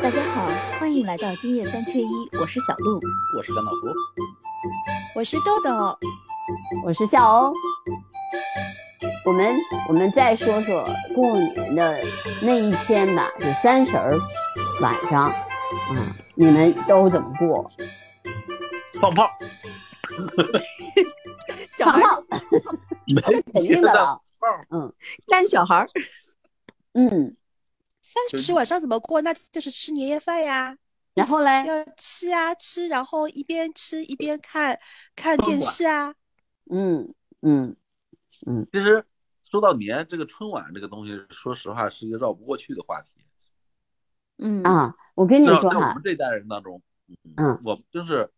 大家好，欢迎来到今夜三缺一，我是小鹿，我是甘老夫，我是豆豆，我是夏欧。我们我们再说说过年的那一天吧，就三十儿晚上，啊，你们都怎么过？放炮，放炮，没 肯定的了，嗯，干小孩儿，嗯，三十晚上怎么过？那就是吃年夜饭呀。然后嘞，要吃啊吃，然后一边吃一边看看电视啊。嗯嗯嗯，其实。说到年这个春晚这个东西，说实话是一个绕不过去的话题。嗯啊，我跟你说哈，在我们这一代人当中，嗯，我们就是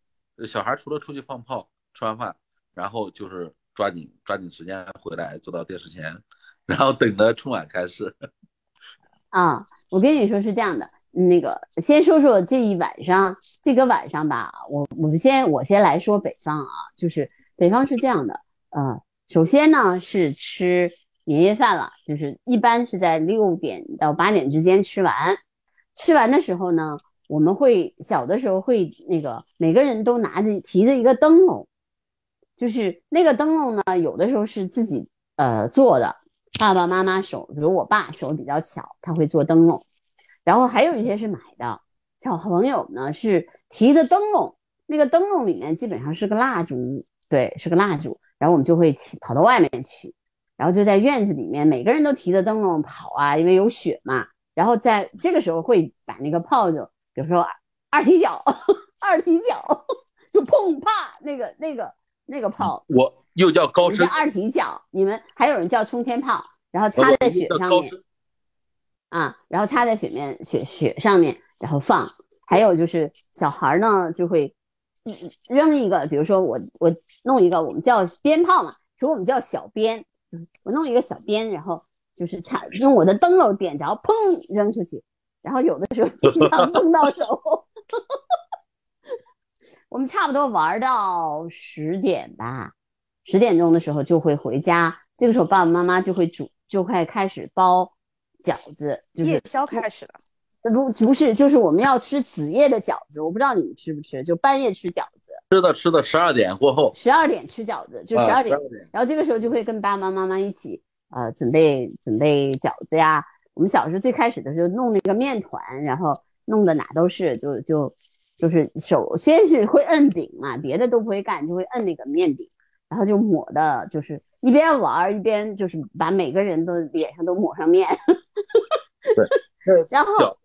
小孩除了出去放炮、吃完饭，然后就是抓紧抓紧时间回来，坐到电视前，然后等着春晚开始。啊，我跟你说是这样的，那个先说说这一晚上，这个晚上吧，我我们先我先来说北方啊，就是北方是这样的，呃，首先呢是吃。年夜饭了，就是一般是在六点到八点之间吃完。吃完的时候呢，我们会小的时候会那个每个人都拿着提着一个灯笼，就是那个灯笼呢，有的时候是自己呃做的，爸爸妈妈手，比如我爸手比较巧，他会做灯笼。然后还有一些是买的，小朋友呢是提着灯笼，那个灯笼里面基本上是个蜡烛，对，是个蜡烛，然后我们就会跑到外面去。然后就在院子里面，每个人都提着灯笼跑啊，因为有雪嘛。然后在这个时候会把那个炮就，比如说二踢脚，二踢脚 就砰啪，那个那个那个炮，我又叫高声，叫二踢脚。你们还有人叫冲天炮，然后插在雪上面，啊，然后插在雪面雪雪上面，然后放。还有就是小孩呢就会扔一个，比如说我我弄一个，我们叫鞭炮嘛，说我们叫小鞭。我弄一个小鞭，然后就是插用我的灯笼点着，砰扔出去，然后有的时候经常碰到手。我们差不多玩到十点吧，十点钟的时候就会回家，这个时候爸爸妈妈就会煮，就快开始包饺子，就是夜宵开始了。不不是，就是我们要吃子夜的饺子，我不知道你们吃不吃，就半夜吃饺子。吃的吃的，十二点过后，十二点吃饺子，就十二点，然后这个时候就会跟爸爸妈妈一起，呃，准备准备饺子呀。我们小时候最开始的时候弄那个面团，然后弄的哪都是，就就就是首先是会摁饼嘛，别的都不会干，就会摁那个面饼，然后就抹的，就是一边玩一边就是把每个人的脸上都抹上面。对，然后。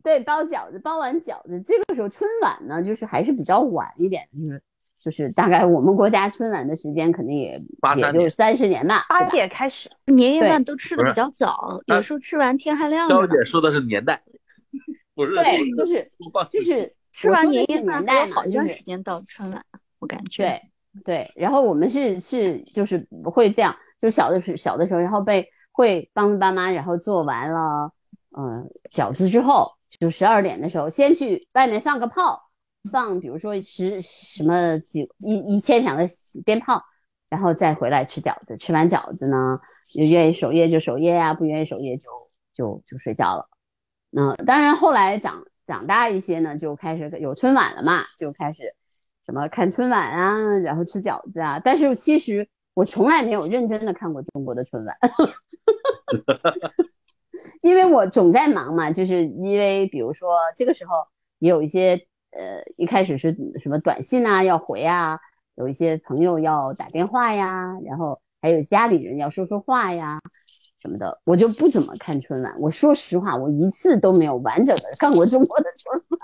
对，包饺子，包完饺子，这个时候春晚呢，就是还是比较晚一点，就是就是大概我们国家春晚的时间肯定也也就三十年吧，八点开始，年夜饭都吃的比较早，有时候吃完天还亮着。娇姐说的是年代，不是对，就是就是吃完年夜饭好一段时间到春晚，我感觉。对，然后我们是是就是会这样，就小的时小的时候，然后被会帮爸妈，然后做完了嗯饺子之后。就十二点的时候，先去外面放个炮，放比如说十什么几一一千响的鞭炮，然后再回来吃饺子。吃完饺子呢，就愿意守夜就守夜呀，不愿意守夜就就就睡觉了。那当然后来长长大一些呢，就开始有春晚了嘛，就开始什么看春晚啊，然后吃饺子啊。但是其实我从来没有认真的看过中国的春晚。因为我总在忙嘛，就是因为比如说这个时候也有一些呃，一开始是什么短信啊要回啊，有一些朋友要打电话呀，然后还有家里人要说说话呀什么的，我就不怎么看春晚。我说实话，我一次都没有完整的看过中国的春晚。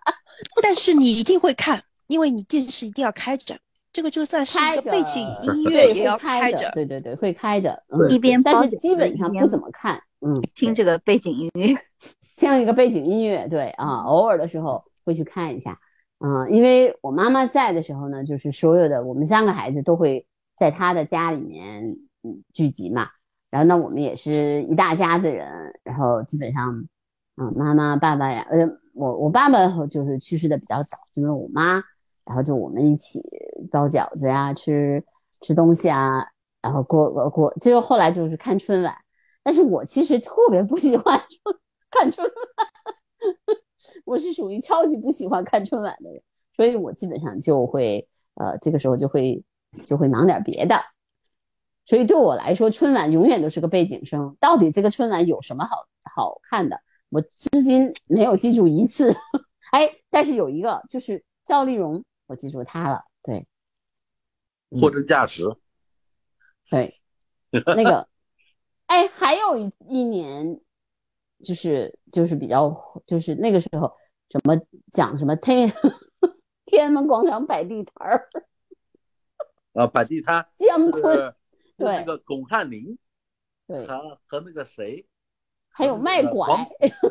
但是你一定会看，因为你电视一定要开着，这个就算是一个背景音乐也要开着。对对对，会开着，嗯一边但是基本上不怎么看。嗯，听这个背景音乐，像一个背景音乐，对啊，偶尔的时候会去看一下，嗯，因为我妈妈在的时候呢，就是所有的我们三个孩子都会在她的家里面嗯聚集嘛，然后呢，我们也是一大家子人，然后基本上，嗯，妈妈、爸爸呀，呃，我我爸爸就是去世的比较早，就是我妈，然后就我们一起包饺子呀，吃吃东西啊，然后过过过，就是后来就是看春晚。但是我其实特别不喜欢看春晚，我是属于超级不喜欢看春晚的人，所以我基本上就会呃这个时候就会就会忙点别的。所以对我来说，春晚永远都是个背景声。到底这个春晚有什么好好看的？我至今没有记住一次。哎，但是有一个就是赵丽蓉，我记住他了。对，货真价实。对，那个，哎，还有一一年，就是就是比较就是那个时候什么讲什么天天安门广场摆地摊儿啊，摆地摊，姜昆。对，那个巩汉林，对，和和那个谁，还有卖拐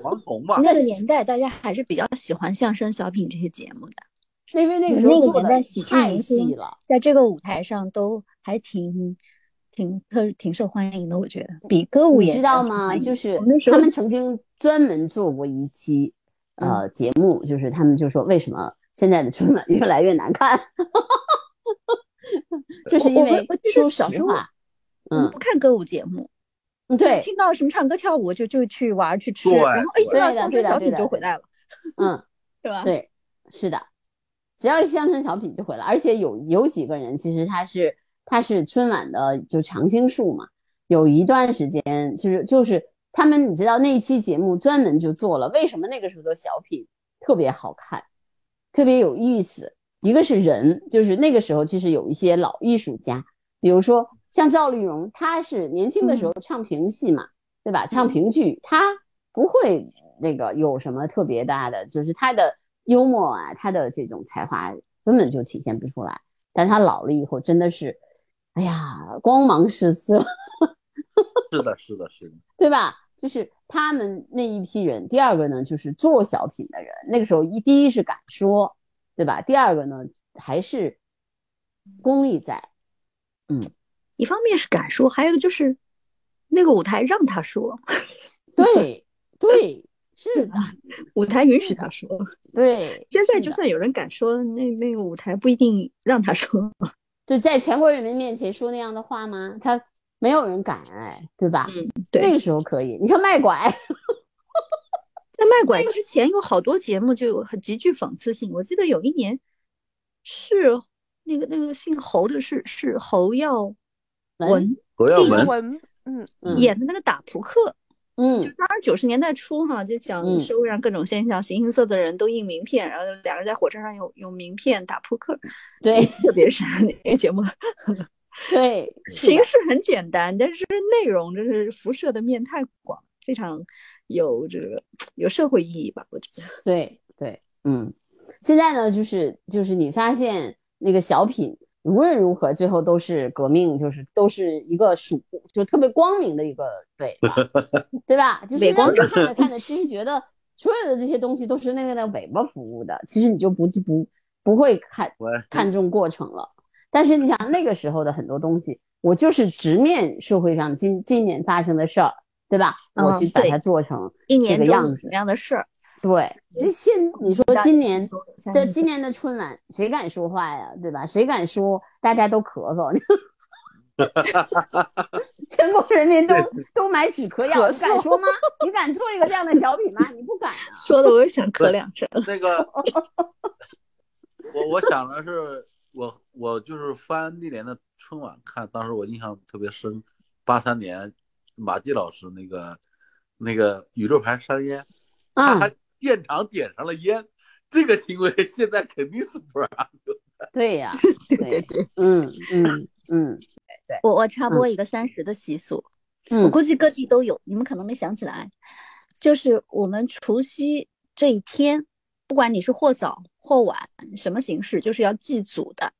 王 红吧。那个年代大家还是比较喜欢相声小品这些节目的，因为那个时候做的太细了，在这个舞台上都还挺挺特挺受欢迎的。我觉得比歌舞也知道吗？就是他们曾经专门做过一期呃节目，就是他们就说为什么现在的春晚越来越难看，就是因为说实话。嗯，不看歌舞节目，对，听到什么唱歌跳舞就就去玩去吃，然后哎，听到相声小品就回来了，嗯，是吧？对，是的，只要相声小品就回来，而且有有几个人其实他是他是春晚的就常青树嘛，有一段时间就是就是他们你知道那一期节目专门就做了，为什么那个时候的小品特别好看，特别有意思？一个是人，就是那个时候其实有一些老艺术家，比如说。像赵丽蓉，她是年轻的时候唱评戏嘛，对吧？唱评剧，她不会那个有什么特别大的，就是她的幽默啊，他的这种才华根本就体现不出来。但他老了以后，真的是，哎呀，光芒四射。是的，是的，是的，对吧？就是他们那一批人。第二个呢，就是做小品的人，那个时候一第一是敢说，对吧？第二个呢，还是功力在，嗯。一方面是敢说，还有个就是那个舞台让他说，对对是的，舞台允许他说。对，现在就算有人敢说，那那个舞台不一定让他说。就，在全国人民面前说那样的话吗？他没有人敢哎，对吧？嗯，对。那个时候可以，你看卖拐，在卖拐之前有好多节目就很极具讽刺性。我记得有一年是那个那个姓侯的是是侯耀。文，侯耀文，嗯，演的那个打扑克，嗯，就当时九十年代初哈，就讲社会上各种现象，形形色色的人都印名片，然后两个人在火车上用用名片打扑克，对，特别是那个节目，对，形式很简单，但是内容就是辐射的面太广，非常有这个有社会意义吧，我觉得，对对，嗯，现在呢，就是就是你发现那个小品。无论如何，最后都是革命，就是都是一个曙，就特别光明的一个对，对吧？就是光看着 看着，其实觉得所有的这些东西都是那个的尾巴服务的，其实你就不不不会看看重过程了。但是你想那个时候的很多东西，我就是直面社会上今今年发生的事儿，对吧？我去把它做成一年这个样子什么样的事儿。对，这现你说今年这今年的春晚谁敢说话呀？对吧？谁敢说？大家都咳嗽，全国人民都 都买止咳药，你敢说吗？你敢做一个这样的小品吗？你不敢啊！说的我也想咳两声。那个，我我想的是，我我就是翻那年的春晚看，当时我印象特别深，八三年马季老师那个那个宇宙牌香烟，他还。现场点上了烟，这个行为现在肯定是不让的。对呀，对对，嗯嗯嗯，对。我我插播一个三十的习俗，嗯，我估计各地都有，你们可能没想起来，就是我们除夕这一天，不管你是或早或晚，什么形式，就是要祭祖的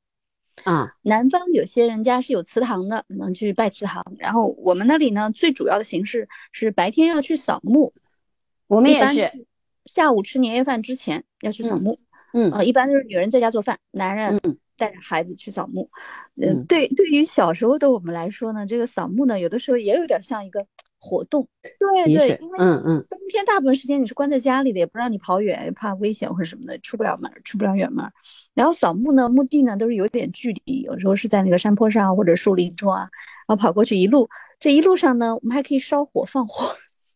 啊。南方有些人家是有祠堂的，可能去拜祠堂。然后我们那里呢，最主要的形式是白天要去扫墓，我们也是。下午吃年夜饭之前要去扫墓，嗯，呃，一般都是女人在家做饭，男人带着孩子去扫墓。嗯，对，对于小时候的我们来说呢，这个扫墓呢，有的时候也有点像一个活动。对对，因为嗯嗯，冬天大部分时间你是关在家里的，也不让你跑远，怕危险或者什么的，出不了门，出不了远门。然后扫墓呢，墓地呢都是有点距离，有时候是在那个山坡上或者树林中啊，然后跑过去一路，这一路上呢，我们还可以烧火放火。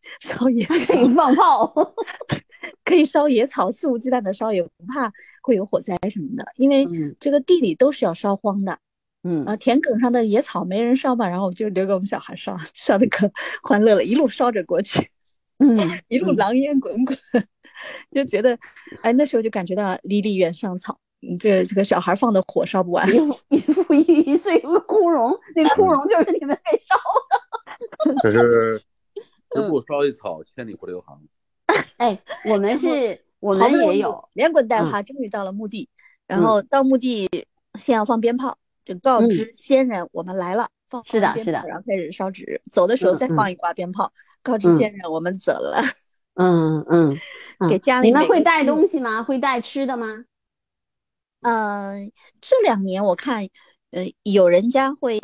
烧烟可以放炮，可以烧野草，肆无忌惮的烧，也不怕会有火灾什么的，因为这个地里都是要烧荒的。嗯啊，田埂上的野草没人烧嘛，然后就留给我们小孩烧，烧的可 欢乐了，一路烧着过去，嗯，一路狼烟滚滚，就觉得，哎，那时候就感觉到离离原上草，这这个小孩放的火烧不完，一副一副一岁枯荣，那枯荣就是你们给烧的。这是十步烧一草，千里不留行。哎，我们是，我们也有连滚带爬，终于到了墓地，然后到墓地先要放鞭炮。就告知先人我们来了，放是的，是的，然后开始烧纸，走的时候再放一挂鞭炮，告知先人我们走了。嗯 嗯，给家里你们会带东西吗？会带吃的吗？嗯，这两年我看，呃，有人家会，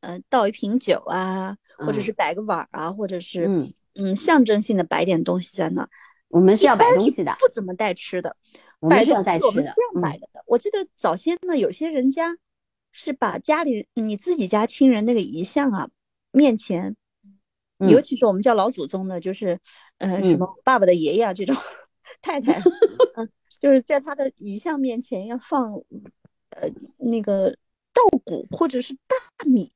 呃，倒一瓶酒啊，或者是摆个碗啊，或者是嗯嗯，象征性的摆点东西在那。我们是要买东西的，不怎么带吃的，我们是要带吃的。我们是这样摆的。我记得早先呢，有些人家。是把家里你自己家亲人那个遗像啊面前，尤其是我们叫老祖宗的，就是呃什么爸爸的爷爷啊这种太太，嗯，就是在他的遗像面前要放呃那个稻谷或者是大米，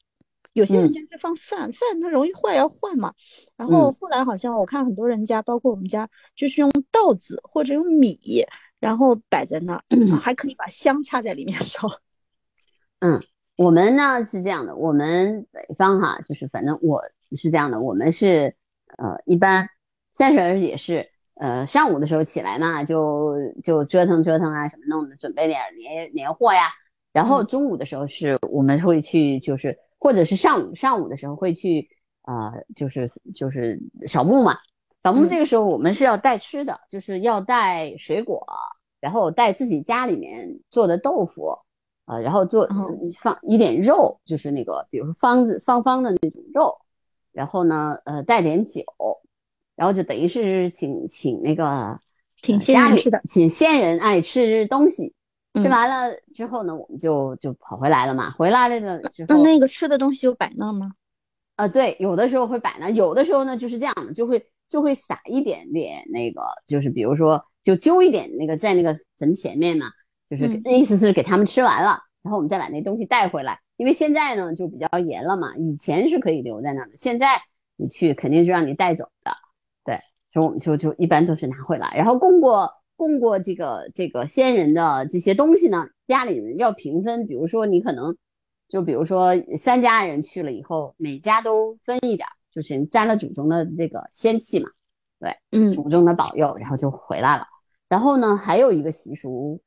有些人家是放饭，饭它容易坏要换嘛。然后后来好像我看很多人家，包括我们家，就是用稻子或者用米，然后摆在那儿，还可以把香插在里面烧。嗯，我们呢是这样的，我们北方哈，就是反正我是这样的，我们是呃一般三十儿也是呃上午的时候起来嘛，就就折腾折腾啊什么弄的，准备点年年货呀，然后中午的时候是我们会去就是或者是上午上午的时候会去啊就是就是扫墓嘛，扫墓这个时候我们是要带吃的，就是要带水果，然后带自己家里面做的豆腐。啊，然后做放一点肉，就是那个，比如说方子方方的那种肉，然后呢，呃，带点酒，然后就等于是请请那个请先人吃的，请先人爱吃东西，吃完了之后呢，我们就就跑回来了嘛。回来了之后，那那个吃的东西就摆那吗？啊，对，有的时候会摆那，有的时候呢就是这样的，就会就会撒一点点那个，就是比如说就揪一点那个在那个坟前面嘛。就是意思是给他们吃完了，然后我们再把那东西带回来。因为现在呢就比较严了嘛，以前是可以留在那儿的，现在你去肯定是让你带走的。对，所以我们就就一般都是拿回来，然后供过供过这个这个先人的这些东西呢，家里人要平分。比如说你可能就比如说三家人去了以后，每家都分一点，就是沾了祖宗的这个仙气嘛。对，嗯，祖宗的保佑，然后就回来了。然后呢，还有一个习俗。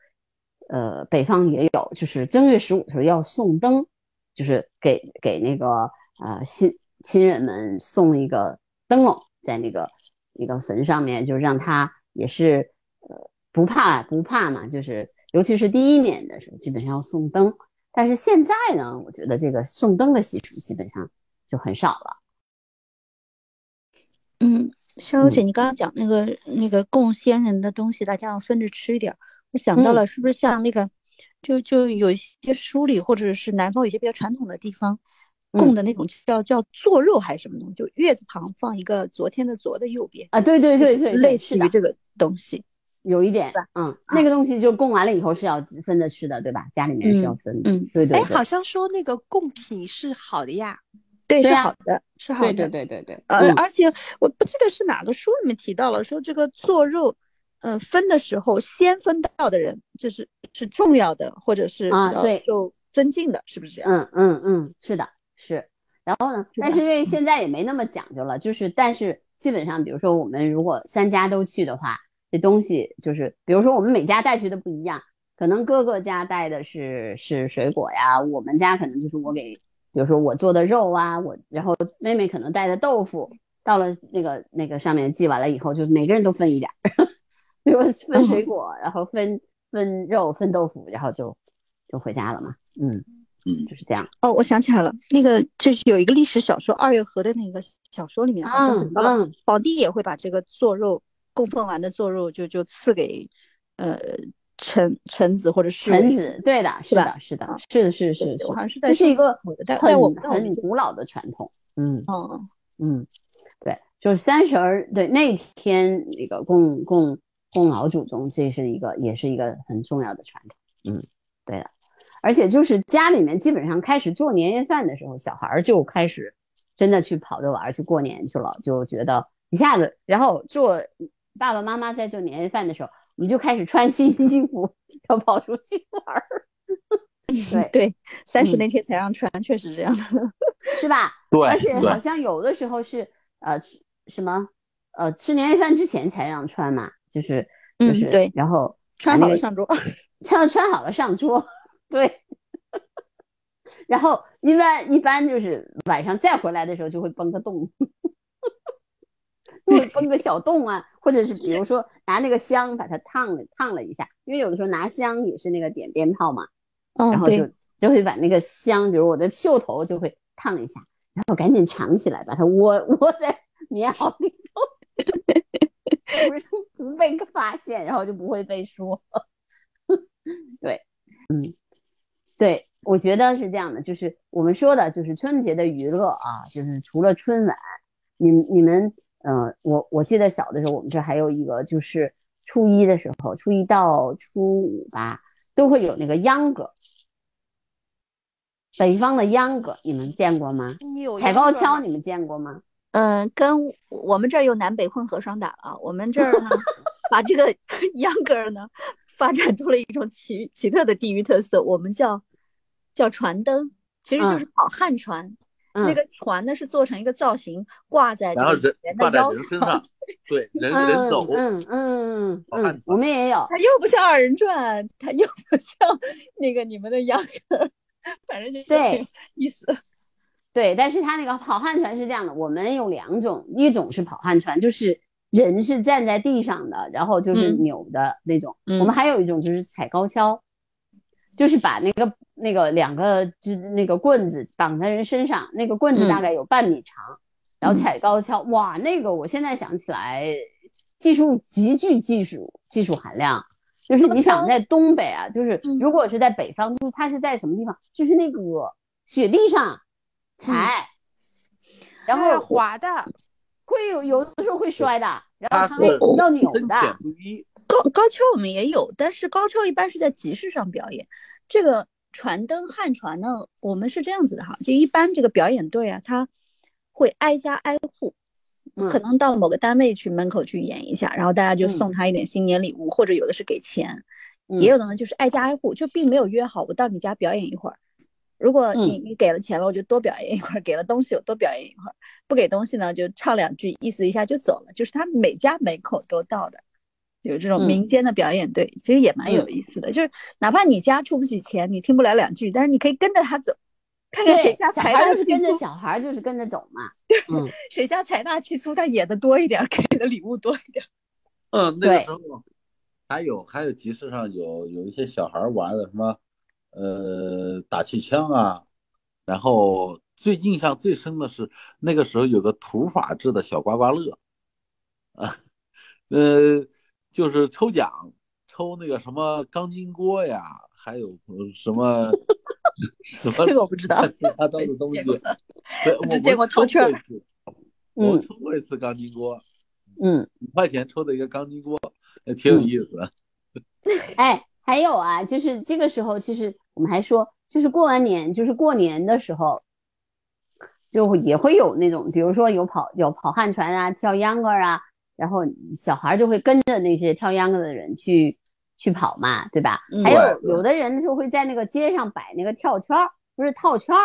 呃，北方也有，就是正月十五的时候要送灯，就是给给那个呃亲亲人们送一个灯笼，在那个一个坟上面，就是让他也是呃不怕不怕嘛，就是尤其是第一年的时候，基本上要送灯。但是现在呢，我觉得这个送灯的习俗基本上就很少了。嗯，肖姐，你刚刚讲那个那个供先人的东西，大家要分着吃一点。我想到了，是不是像那个，就就有一些书里，或者是南方有些比较传统的地方，供的那种叫叫做肉还是什么东西？就月字旁放一个昨天的昨的右边啊，对对对对，类似于这个东西，有一点，嗯，那个东西就供完了以后是要分着吃的，对吧？家里面是要分的，嗯，对对。哎，好像说那个贡品是好的呀，对，是好的，是好的，对对对对对。而而且我不记得是哪个书里面提到了，说这个做肉。嗯，分的时候先分到的人，就是是重要的，或者是啊，对，受尊敬的，是不是这样？嗯嗯嗯，是的，是。然后呢，但是因为现在也没那么讲究了，就是但是基本上，比如说我们如果三家都去的话，这东西就是，比如说我们每家带去的不一样，可能哥哥家带的是是水果呀，我们家可能就是我给，比如说我做的肉啊，我然后妹妹可能带的豆腐，到了那个那个上面寄完了以后，就每个人都分一点。比如分水果，然后分分肉，分豆腐，然后就就回家了嘛。嗯嗯，就是这样。哦，我想起来了，那个就是有一个历史小说《二月河》的那个小说里面，好像讲到了皇帝也会把这个做肉供奉完的做肉就就赐给呃臣臣子或者是臣子。对的，是的，是的，是的，是是，好像是在这是一个很很古老的传统。嗯嗯嗯，对，就是三十儿对那天那个供供。供老祖宗，这是一个也是一个很重要的传统。嗯，对的。而且就是家里面基本上开始做年夜饭的时候，小孩就开始真的去跑着玩去过年去了，就觉得一下子，然后做爸爸妈妈在做年夜饭的时候，我们就开始穿新衣服，要跑出去玩儿。对 对，三十那天才让穿，确实这样的，是吧？对，而且好像有的时候是呃什么呃吃年夜饭之前才让穿嘛，就是就是对，然后穿好了上桌，穿穿好了上桌，对。然后一般一般就是晚上再回来的时候就会崩个洞，会崩个小洞啊，或者是比如说拿那个香把它烫了烫了一下，因为有的时候拿香也是那个点鞭炮嘛。然后就就会把那个香，比如我的袖头就会烫一下，然后赶紧藏起来，把它窝窝在棉袄里头，不不被发现，然后就不会被说。对，嗯，对，我觉得是这样的，就是我们说的，就是春节的娱乐啊，就是除了春晚，你你们，嗯，我我记得小的时候，我们这还有一个，就是初一的时候，初一到初五吧。都会有那个秧歌，北方的秧歌你们见过吗？踩高跷你们见过吗？嗯，跟我们这儿有南北混合双打了。我们这儿呢，把这个秧歌呢发展出了一种奇奇特的地域特色，我们叫叫船灯，其实就是跑旱船。那个船呢是做成一个造型，挂在然后人挂在人身上，对，人人走，嗯嗯嗯，我们也有。它又不像二人转，它又不像那个你们的秧歌，反正就对意思。对，但是它那个跑旱船是这样的，我们有两种，一种是跑旱船，就是人是站在地上的，然后就是扭的那种。我们还有一种就是踩高跷，就是把那个。那个两个就那个棍子绑在人身上，那个棍子大概有半米长，然后踩高跷，哇，那个我现在想起来，技术极具技术技术含量。就是你想在东北啊，就是如果是在北方，就是它是在什么地方？就是那个雪地上踩，然后滑的，会有有的时候会摔的，然后它要扭的。高高跷我们也有，但是高跷一般是在集市上表演，这个。船灯旱船呢，我们是这样子的哈，就一般这个表演队啊，他会挨家挨户，可能到某个单位去门口去演一下，然后大家就送他一点新年礼物，或者有的是给钱，也有的呢就是挨家挨户，就并没有约好我到你家表演一会儿，如果你你给了钱了，我就多表演一会儿，给了东西我多表演一会儿，不给东西呢就唱两句，意思一下就走了，就是他每家每口都到的。有这种民间的表演队，其实也蛮有意思的。就是哪怕你家出不起钱，你听不了两句，但是你可以跟着他走，看看谁家财大是跟着小孩就是跟着走嘛。嗯，谁家财大气粗，他演的多一点，给的礼物多一点。嗯，那个时候还有还有集市上有有一些小孩玩的什么呃打气枪啊，然后最印象最深的是那个时候有个土法制的小刮刮乐啊，呃。就是抽奖，抽那个什么钢筋锅呀，还有什么 什么这个我不知道，其他的东西。我只见过套圈。我抽过一次钢筋锅，嗯，五块钱抽的一个钢筋锅，也挺有意思。哎，还有啊，就是这个时候，就是我们还说，就是过完年，就是过年的时候，就也会有那种，比如说有跑有跑旱船啊，跳秧歌啊。然后小孩就会跟着那些跳秧歌的人去去跑嘛，对吧？还有有的人就会在那个街上摆那个跳圈儿，不是套圈儿，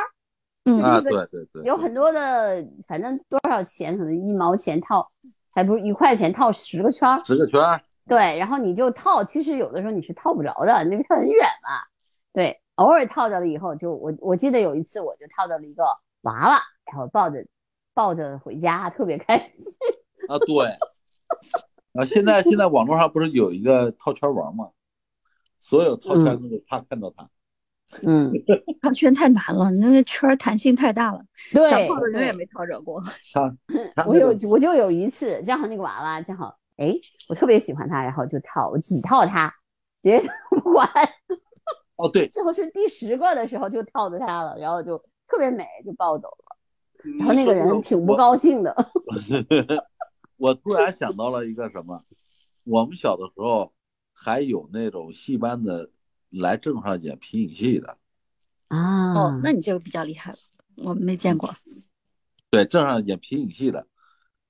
嗯啊，对对对，有很多的，反正多少钱，可能一毛钱套，还不是一块钱套十个圈儿，十个圈儿，对，然后你就套，其实有的时候你是套不着的，那个跳很远嘛，对，偶尔套着了以后，就我我记得有一次我就套到了一个娃娃，然后抱着抱着回家，特别开心啊，对。啊，现在现在网络上不是有一个套圈王吗？所有套圈都是他看到他。嗯，套圈太难了，那个圈弹性太大了。对，小胖子永远没套着过。我有我就有一次，正好那个娃娃正好，哎，我特别喜欢他，然后就套，我几套他，别人不管。哦，对，最后是第十个的时候就套着他了，然后就特别美，就抱走了。然后那个人挺不高兴的。我突然想到了一个什么，我们小的时候还有那种戏班的来镇上演皮影戏的啊。哦，那你这个比较厉害了，我没见过。对，镇上演皮影戏的，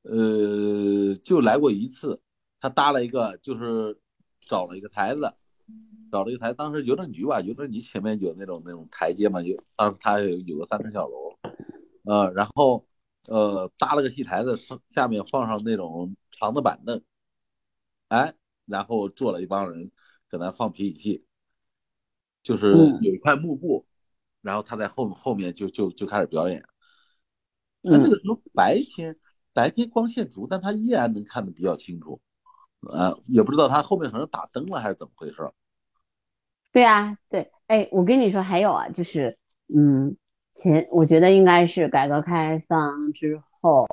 呃，就来过一次。他搭了一个，就是找了一个台子，找了一个台。当时邮政局吧，邮政局前面有那种那种台阶嘛，有当时他有有个三层小楼，呃，然后呃搭了个戏台子，上下面放上那种长的板凳，哎，然后坐了一帮人搁那放皮影戏，就是有一块幕布，然后他在后后面就就就开始表演。那那个时候白天白天光线足，但他依然能看得比较清楚。呃，也不知道他后面可能打灯了还是怎么回事。对啊，对，哎，我跟你说还有啊，就是，嗯，前我觉得应该是改革开放之后，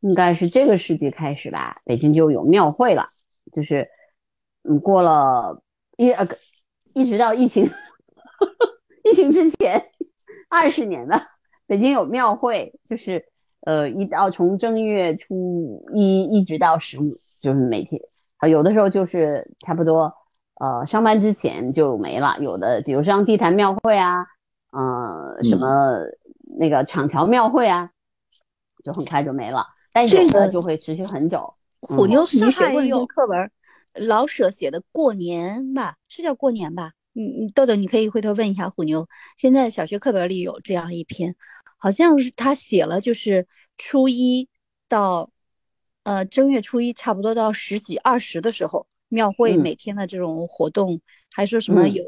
应该是这个世纪开始吧，北京就有庙会了，就是，嗯，过了一呃，一直到疫情，疫情之前二十年的北京有庙会，就是呃，一到从正月初一一直到十五。就是每天，啊，有的时候就是差不多，呃，上班之前就没了。有的，比如像地坛庙会啊，呃，什么那个厂桥庙会啊，就很快就没了。但有的就会持续很久。虎妞上学过一个课文，老舍写的《过年》吧，是叫《过年》吧？你你豆豆，你可以回头问一下虎妞。现在小学课本里有这样一篇，好像是他写了，就是初一到。呃，正月初一差不多到十几二十的时候，庙会每天的这种活动，还说什么有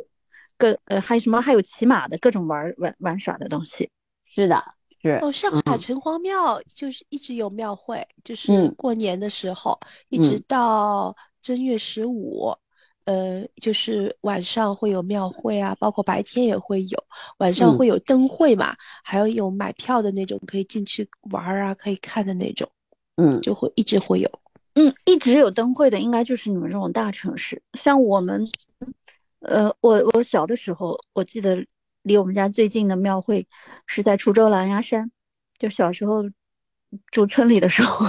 各呃，还有什么还有骑马的各种玩玩玩耍的东西。是的，是哦，上海城隍庙就是一直有庙会，就是过年的时候，一直到正月十五，呃，就是晚上会有庙会啊，包括白天也会有，晚上会有灯会嘛，还有有买票的那种可以进去玩啊，可以看的那种。嗯，就会一直会有，嗯，一直有灯会的，应该就是你们这种大城市。像我们，呃，我我小的时候，我记得离我们家最近的庙会是在滁州狼牙山，就小时候住村里的时候，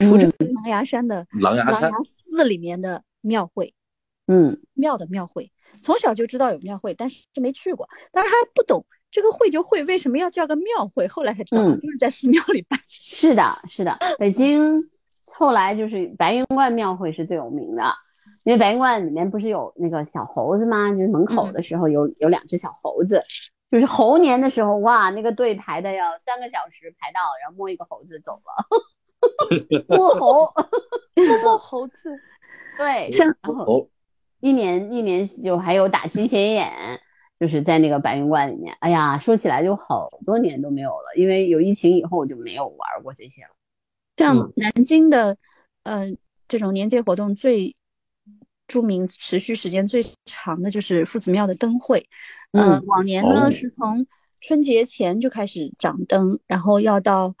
滁州狼牙山的狼牙寺里面的庙会，嗯，庙的庙会，从小就知道有庙会，但是没去过，但是还不懂。这个会就会，为什么要叫个庙会？后来才知道，就是在寺庙里办。是的，是的。北京后来就是白云观庙会是最有名的，因为白云观里面不是有那个小猴子吗？就是门口的时候有有两只小猴子，就是猴年的时候，哇，那个队排的要三个小时排到，然后摸一个猴子走了，摸猴，摸摸猴子，对，然后一年一年就还有打金钱眼。就是在那个白云观里面，哎呀，说起来就好多年都没有了，因为有疫情以后我就没有玩过这些了。像南京的，呃，这种年节活动最著名、持续时间最长的就是夫子庙的灯会。嗯，往年呢是从春节前就开始掌灯，然后要到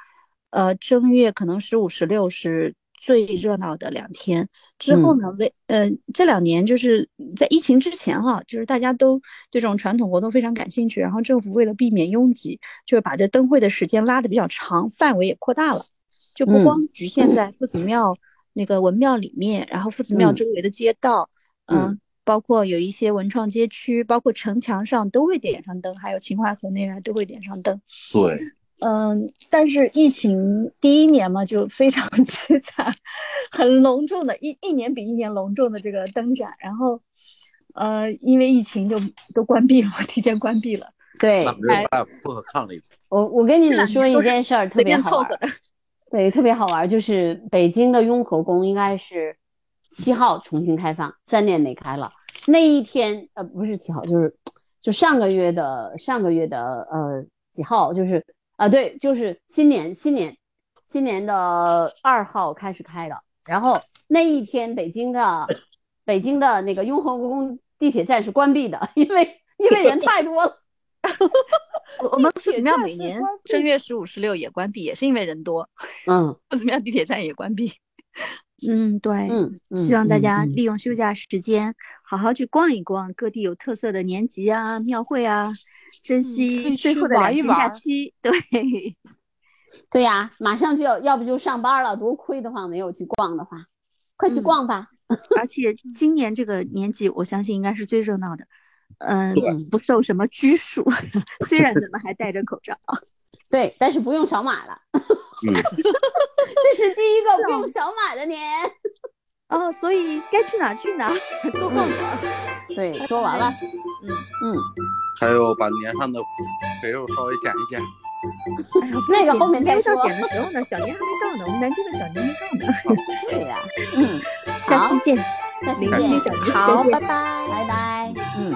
呃正月可能十五、十六是。最热闹的两天之后呢？为呃这两年就是在疫情之前哈，就是大家都对这种传统活动非常感兴趣，然后政府为了避免拥挤，就把这灯会的时间拉的比较长，范围也扩大了，就不光局限在夫子庙那个文庙里面，然后夫子庙周围的街道，嗯，包括有一些文创街区，包括城墙上都会点上灯，还有秦淮河那边都会点上灯。对。嗯，但是疫情第一年嘛，就非常 凄惨，很隆重的一一年比一年隆重的这个灯展，然后，呃，因为疫情就都关闭了，提前关闭了。对，不可抗力。我我跟你们说一件事儿，特别好玩。对，特别好玩，就是北京的雍和宫应该是七号重新开放，三年没开了。那一天，呃，不是七号，就是就上个月的上个月的呃几号，就是。啊，对，就是新年，新年，新年的二号开始开的。然后那一天，北京的北京的那个雍和宫地铁站是关闭的，因为因为人太多了。我我们夫子庙每年正月十五、十六也关闭，也是因为人多。嗯，夫子庙地铁站也关闭。嗯，对，嗯，希望大家利用休假时间好好去逛一逛各地有特色的年集啊、庙会啊。珍惜最后的两天假期，对，对呀，马上就要，要不就上班了，多亏的话没有去逛的话，快去逛吧。而且今年这个年纪，我相信应该是最热闹的。嗯，不受什么拘束，虽然咱们还戴着口罩。对，但是不用扫码了。嗯 这是第一个不用扫码的年。哦，所以该去哪去哪，多逛逛。对，说完了。嗯嗯。还有把年上的肥肉稍微减一减。哎呀，那个后面再说。减的时候呢，小年还没到呢，我们南京的小年没到呢。对呀。嗯。下期见。下期见。好，拜拜。拜拜。嗯。